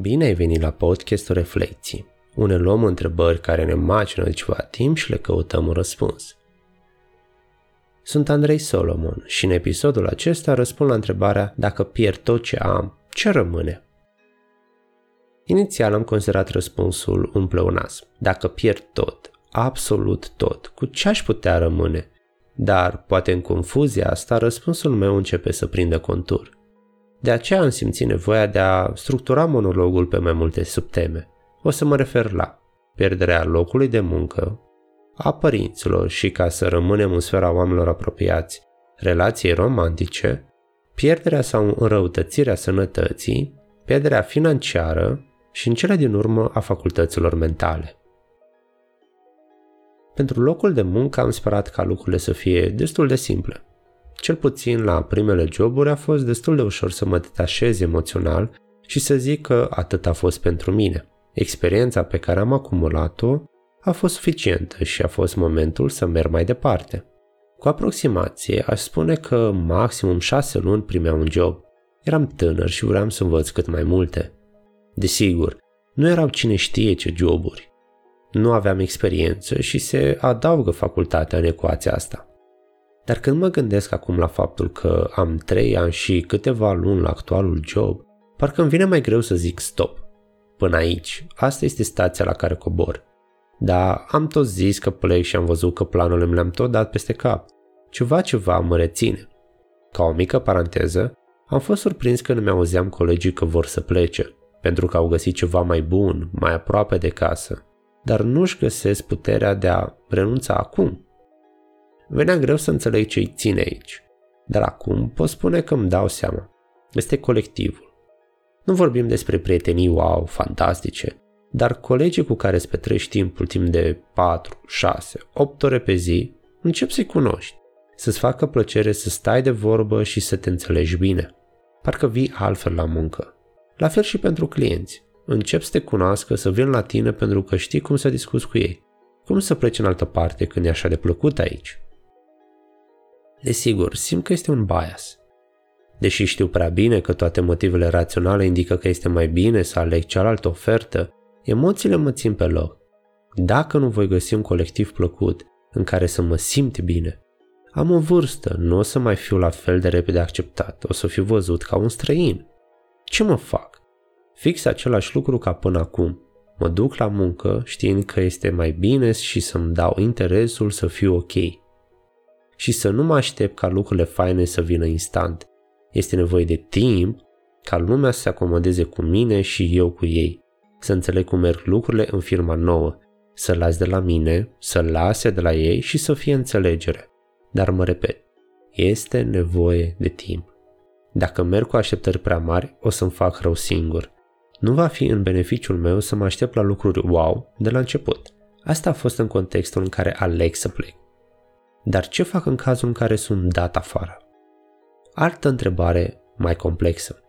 Bine ai venit la podcastul Reflecții, unde luăm întrebări care ne macină de ceva timp și le căutăm un răspuns. Sunt Andrei Solomon și în episodul acesta răspund la întrebarea dacă pierd tot ce am, ce rămâne? Inițial am considerat răspunsul un pleonasm. Dacă pierd tot, absolut tot, cu ce aș putea rămâne? Dar, poate în confuzia asta, răspunsul meu începe să prindă contur. De aceea am simțit nevoia de a structura monologul pe mai multe subteme. O să mă refer la pierderea locului de muncă, a părinților și ca să rămânem în sfera oamenilor apropiați, relații romantice, pierderea sau înrăutățirea sănătății, pierderea financiară și în cele din urmă a facultăților mentale. Pentru locul de muncă am sperat ca lucrurile să fie destul de simple. Cel puțin la primele joburi a fost destul de ușor să mă detașez emoțional și să zic că atât a fost pentru mine. Experiența pe care am acumulat-o a fost suficientă și a fost momentul să merg mai departe. Cu aproximație, aș spune că maximum șase luni primeam un job. Eram tânăr și vreau să învăț cât mai multe. Desigur, nu erau cine știe ce joburi. Nu aveam experiență și se adaugă facultatea în ecuația asta. Dar când mă gândesc acum la faptul că am trei ani și câteva luni la actualul job, parcă îmi vine mai greu să zic stop. Până aici, asta este stația la care cobor. Dar am tot zis că plec și am văzut că planurile mi le-am tot dat peste cap. Ceva ceva mă reține. Ca o mică paranteză, am fost surprins când mi auzeam colegii că vor să plece, pentru că au găsit ceva mai bun, mai aproape de casă, dar nu-și găsesc puterea de a renunța acum. Venea greu să înțeleg ce îi ține aici, dar acum pot spune că îmi dau seama. Este colectivul. Nu vorbim despre prietenii wow, fantastice, dar colegii cu care îți petrești timpul timp de 4, 6, 8 ore pe zi, încep să-i cunoști, să-ți facă plăcere să stai de vorbă și să te înțelegi bine. Parcă vii altfel la muncă. La fel și pentru clienți. Încep să te cunoască, să vin la tine pentru că știi cum să discuți cu ei. Cum să pleci în altă parte când e așa de plăcut aici? Desigur, simt că este un bias. Deși știu prea bine că toate motivele raționale indică că este mai bine să aleg cealaltă ofertă, emoțiile mă țin pe loc. Dacă nu voi găsi un colectiv plăcut în care să mă simt bine, am o vârstă, nu o să mai fiu la fel de repede acceptat, o să fiu văzut ca un străin. Ce mă fac? Fix același lucru ca până acum. Mă duc la muncă știind că este mai bine și să-mi dau interesul să fiu ok și să nu mă aștept ca lucrurile faine să vină instant. Este nevoie de timp ca lumea să se acomodeze cu mine și eu cu ei, să înțeleg cum merg lucrurile în firma nouă, să las de la mine, să lase de la ei și să fie înțelegere. Dar mă repet, este nevoie de timp. Dacă merg cu așteptări prea mari, o să-mi fac rău singur. Nu va fi în beneficiul meu să mă aștept la lucruri wow de la început. Asta a fost în contextul în care aleg să plec. Dar ce fac în cazul în care sunt dat afară? Altă întrebare mai complexă.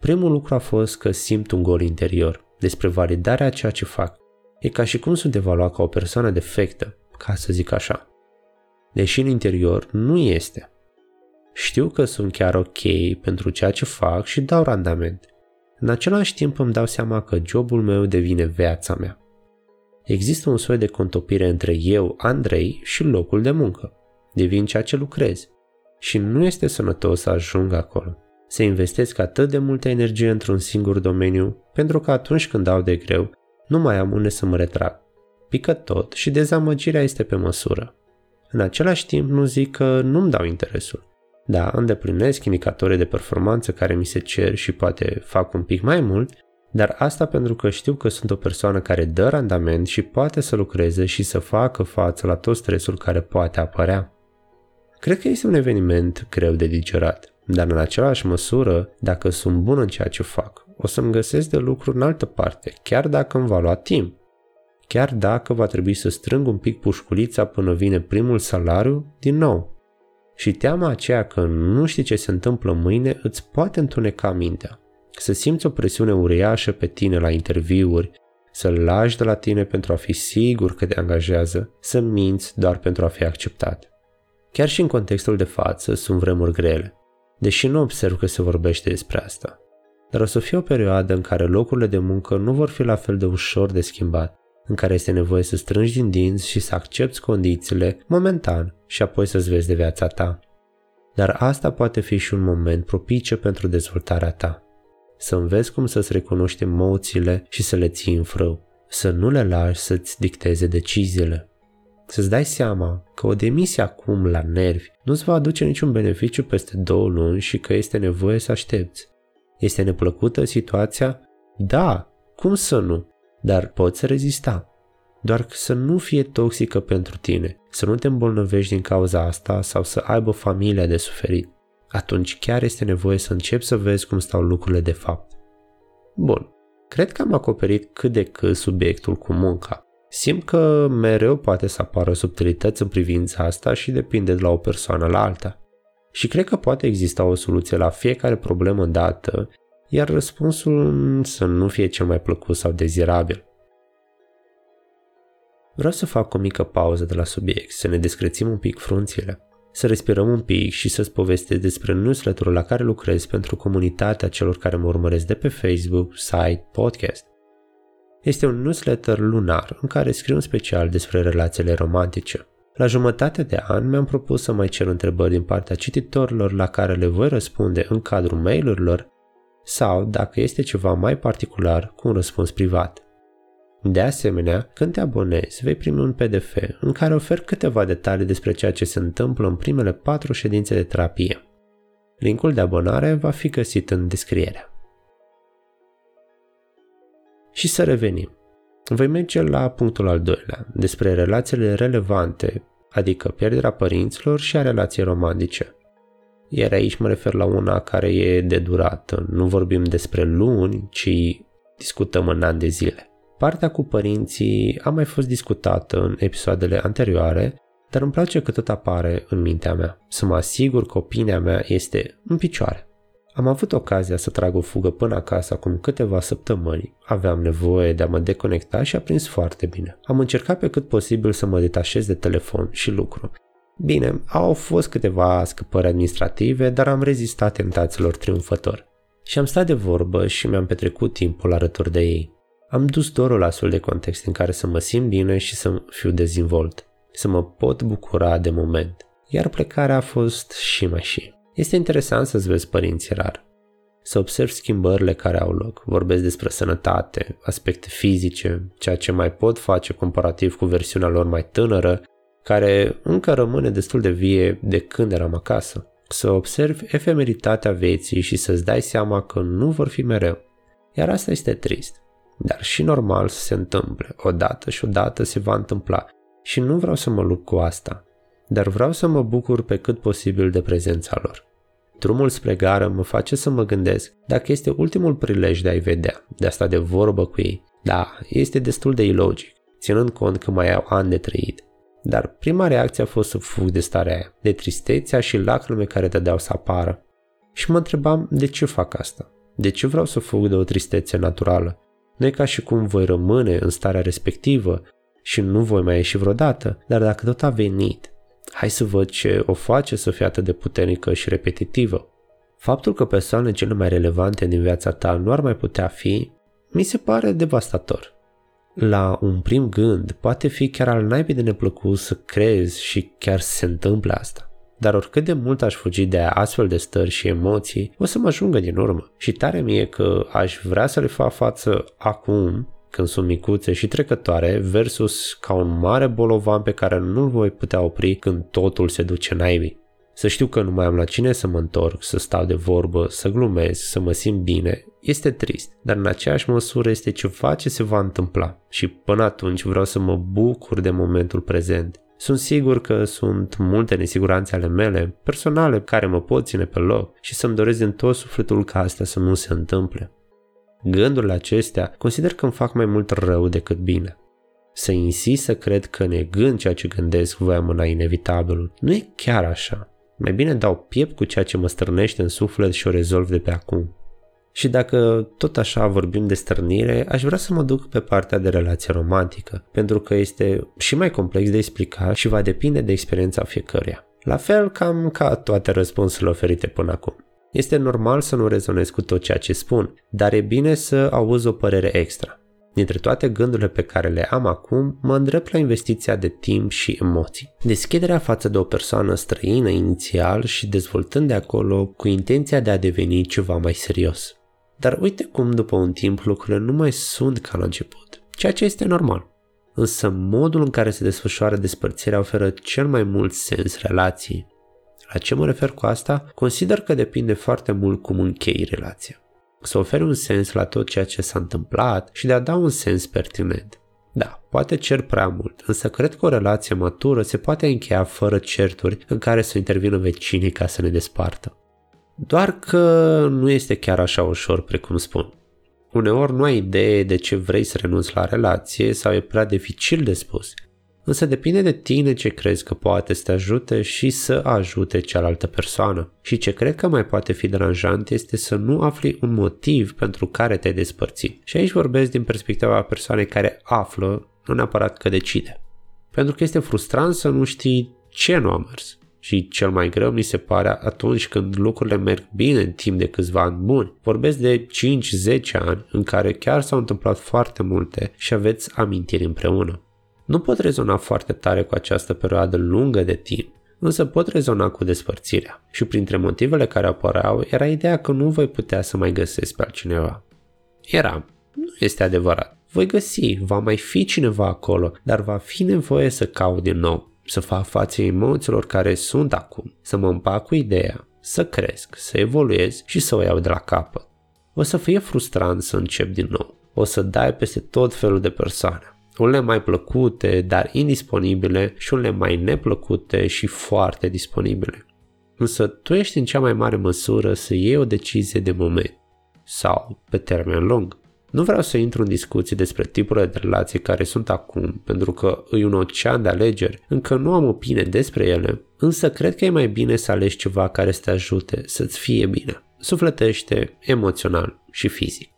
Primul lucru a fost că simt un gol interior despre validarea a ceea ce fac. E ca și cum sunt evaluat ca o persoană defectă, ca să zic așa. Deși în interior nu este. Știu că sunt chiar ok pentru ceea ce fac și dau randament. În același timp îmi dau seama că jobul meu devine viața mea există un soi de contopire între eu, Andrei, și locul de muncă. Devin ceea ce lucrez. Și nu este sănătos să ajung acolo. Să investesc atât de multă energie într-un singur domeniu, pentru că atunci când dau de greu, nu mai am unde să mă retrag. Pică tot și dezamăgirea este pe măsură. În același timp nu zic că nu-mi dau interesul. Da, îndeplinesc indicatorii de performanță care mi se cer și poate fac un pic mai mult, dar asta pentru că știu că sunt o persoană care dă randament și poate să lucreze și să facă față la tot stresul care poate apărea. Cred că este un eveniment greu de digerat, dar în același măsură, dacă sunt bun în ceea ce fac, o să-mi găsesc de lucru în altă parte, chiar dacă îmi va lua timp. Chiar dacă va trebui să strâng un pic pușculița până vine primul salariu, din nou. Și teama aceea că nu știi ce se întâmplă mâine îți poate întuneca mintea să simți o presiune uriașă pe tine la interviuri, să-l lași de la tine pentru a fi sigur că te angajează, să minți doar pentru a fi acceptat. Chiar și în contextul de față sunt vremuri grele, deși nu observ că se vorbește despre asta. dar o să fie o perioadă în care locurile de muncă nu vor fi la fel de ușor de schimbat, în care este nevoie să strângi din dinți și să accepti condițiile momentan și apoi să-ți vezi de viața ta. Dar asta poate fi și un moment propice pentru dezvoltarea ta. Să înveți cum să-ți recunoști emoțiile și să le ții în frâu, să nu le lași să-ți dicteze deciziile. Să-ți dai seama că o demisie acum la nervi nu-ți va aduce niciun beneficiu peste două luni și că este nevoie să aștepți. Este neplăcută situația? Da, cum să nu? Dar poți rezista. Doar să nu fie toxică pentru tine, să nu te îmbolnăvești din cauza asta sau să aibă familia de suferit. Atunci chiar este nevoie să începi să vezi cum stau lucrurile de fapt. Bun, cred că am acoperit cât de cât subiectul cu munca. Simt că mereu poate să apară subtilități în privința asta și depinde de la o persoană la alta. Și cred că poate exista o soluție la fiecare problemă dată, iar răspunsul să nu fie cel mai plăcut sau dezirabil. Vreau să fac o mică pauză de la subiect, să ne descrețim un pic frunțile, să respirăm un pic și să-ți povestesc despre newsletter la care lucrez pentru comunitatea celor care mă urmăresc de pe Facebook, site, podcast. Este un newsletter lunar în care scriu în special despre relațiile romantice. La jumătate de an mi-am propus să mai cer întrebări din partea cititorilor la care le voi răspunde în cadrul mail-urilor sau, dacă este ceva mai particular, cu un răspuns privat. De asemenea, când te abonezi, vei primi un PDF în care ofer câteva detalii despre ceea ce se întâmplă în primele patru ședințe de terapie. Linkul de abonare va fi găsit în descriere. Și să revenim. Voi merge la punctul al doilea, despre relațiile relevante, adică pierderea părinților și a relației romantice. Iar aici mă refer la una care e de durată. Nu vorbim despre luni, ci discutăm în ani de zile. Partea cu părinții a mai fost discutată în episoadele anterioare, dar îmi place că tot apare în mintea mea, să mă asigur că opinia mea este în picioare. Am avut ocazia să trag o fugă până acasă acum câteva săptămâni. Aveam nevoie de a mă deconecta și a prins foarte bine. Am încercat pe cât posibil să mă detașez de telefon și lucru. Bine, au fost câteva scăpări administrative, dar am rezistat tentațiilor triumfător. Și am stat de vorbă și mi-am petrecut timpul alături de ei. Am dus dorul la astfel de context în care să mă simt bine și să fiu dezvolt, să mă pot bucura de moment. Iar plecarea a fost și mai și. Este interesant să-ți vezi părinții rar, să observi schimbările care au loc. Vorbesc despre sănătate, aspecte fizice, ceea ce mai pot face comparativ cu versiunea lor mai tânără, care încă rămâne destul de vie de când eram acasă. Să observi efemeritatea vieții și să-ți dai seama că nu vor fi mereu. Iar asta este trist dar și normal să se întâmple. Odată și odată se va întâmpla. Și nu vreau să mă lupt cu asta, dar vreau să mă bucur pe cât posibil de prezența lor. Drumul spre gară mă face să mă gândesc dacă este ultimul prilej de a-i vedea, de a sta de vorbă cu ei. Da, este destul de ilogic, ținând cont că mai au ani de trăit. Dar prima reacție a fost să fug de starea aia, de tristețea și lacrime care dădeau să apară. Și mă întrebam de ce fac asta. De ce vreau să fug de o tristețe naturală? Nu e ca și cum voi rămâne în starea respectivă și nu voi mai ieși vreodată, dar dacă tot a venit, hai să văd ce o face să fie atât de puternică și repetitivă. Faptul că persoanele cele mai relevante din viața ta nu ar mai putea fi, mi se pare devastator. La un prim gând, poate fi chiar al naibii de neplăcut să crezi și chiar se întâmplă asta dar oricât de mult aș fugi de astfel de stări și emoții, o să mă ajungă din urmă. Și tare mie că aș vrea să le fac față acum, când sunt micuțe și trecătoare, versus ca un mare bolovan pe care nu-l voi putea opri când totul se duce naibii. Să știu că nu mai am la cine să mă întorc, să stau de vorbă, să glumesc, să mă simt bine, este trist, dar în aceeași măsură este ceva ce se va întâmpla și până atunci vreau să mă bucur de momentul prezent. Sunt sigur că sunt multe nesiguranțe ale mele, personale, care mă pot ține pe loc și să-mi doresc din tot sufletul ca asta să nu se întâmple. Gândurile acestea consider că îmi fac mai mult rău decât bine. Să insist să cred că negând ceea ce gândesc voi amâna inevitabilul. Nu e chiar așa. Mai bine dau piept cu ceea ce mă stârnește în suflet și o rezolv de pe acum. Și dacă tot așa vorbim de stărnire, aș vrea să mă duc pe partea de relație romantică, pentru că este și mai complex de explicat și va depinde de experiența fiecăruia. La fel cam ca toate răspunsurile oferite până acum. Este normal să nu rezonezi cu tot ceea ce spun, dar e bine să auzi o părere extra. Dintre toate gândurile pe care le am acum, mă îndrept la investiția de timp și emoții. Deschiderea față de o persoană străină inițial și dezvoltând de acolo cu intenția de a deveni ceva mai serios. Dar uite cum după un timp lucrurile nu mai sunt ca la început, ceea ce este normal. Însă modul în care se desfășoară despărțirea oferă cel mai mult sens relației. La ce mă refer cu asta? Consider că depinde foarte mult cum închei relația să oferi un sens la tot ceea ce s-a întâmplat și de a da un sens pertinent. Da, poate cer prea mult, însă cred că o relație matură se poate încheia fără certuri în care să intervină vecinii ca să ne despartă. Doar că nu este chiar așa ușor precum spun. Uneori nu ai idee de ce vrei să renunți la relație sau e prea dificil de spus însă depinde de tine ce crezi că poate să te ajute și să ajute cealaltă persoană. Și ce cred că mai poate fi deranjant este să nu afli un motiv pentru care te-ai despărțit. Și aici vorbesc din perspectiva persoanei care află, nu neapărat că decide. Pentru că este frustrant să nu știi ce nu a mers. Și cel mai greu mi se pare atunci când lucrurile merg bine în timp de câțiva ani buni. Vorbesc de 5-10 ani în care chiar s-au întâmplat foarte multe și aveți amintiri împreună. Nu pot rezona foarte tare cu această perioadă lungă de timp, însă pot rezona cu despărțirea. Și printre motivele care apăreau era ideea că nu voi putea să mai găsesc pe altcineva. Era, nu este adevărat. Voi găsi, va mai fi cineva acolo, dar va fi nevoie să caut din nou, să fac față emoțiilor care sunt acum, să mă împac cu ideea, să cresc, să evoluez și să o iau de la capăt. O să fie frustrant să încep din nou. O să dai peste tot felul de persoane unele mai plăcute, dar indisponibile și unele mai neplăcute și foarte disponibile. Însă tu ești în cea mai mare măsură să iei o decizie de moment sau pe termen lung. Nu vreau să intru în discuții despre tipurile de relații care sunt acum, pentru că îi un ocean de alegeri, încă nu am opinie despre ele, însă cred că e mai bine să alegi ceva care să te ajute să-ți fie bine, sufletește, emoțional și fizic.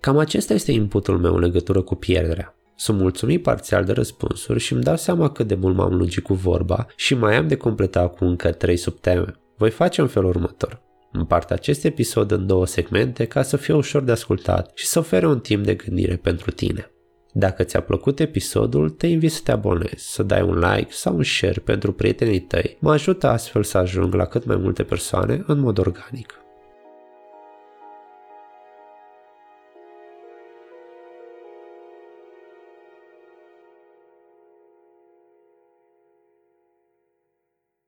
Cam acesta este inputul meu în legătură cu pierderea. Sunt mulțumit parțial de răspunsuri și îmi dau seama cât de mult m-am lungit cu vorba și mai am de completat cu încă trei subteme. Voi face în felul următor. Împart acest episod în două segmente ca să fie ușor de ascultat și să ofere un timp de gândire pentru tine. Dacă ți-a plăcut episodul, te invit să te abonezi, să dai un like sau un share pentru prietenii tăi. Mă ajută astfel să ajung la cât mai multe persoane în mod organic.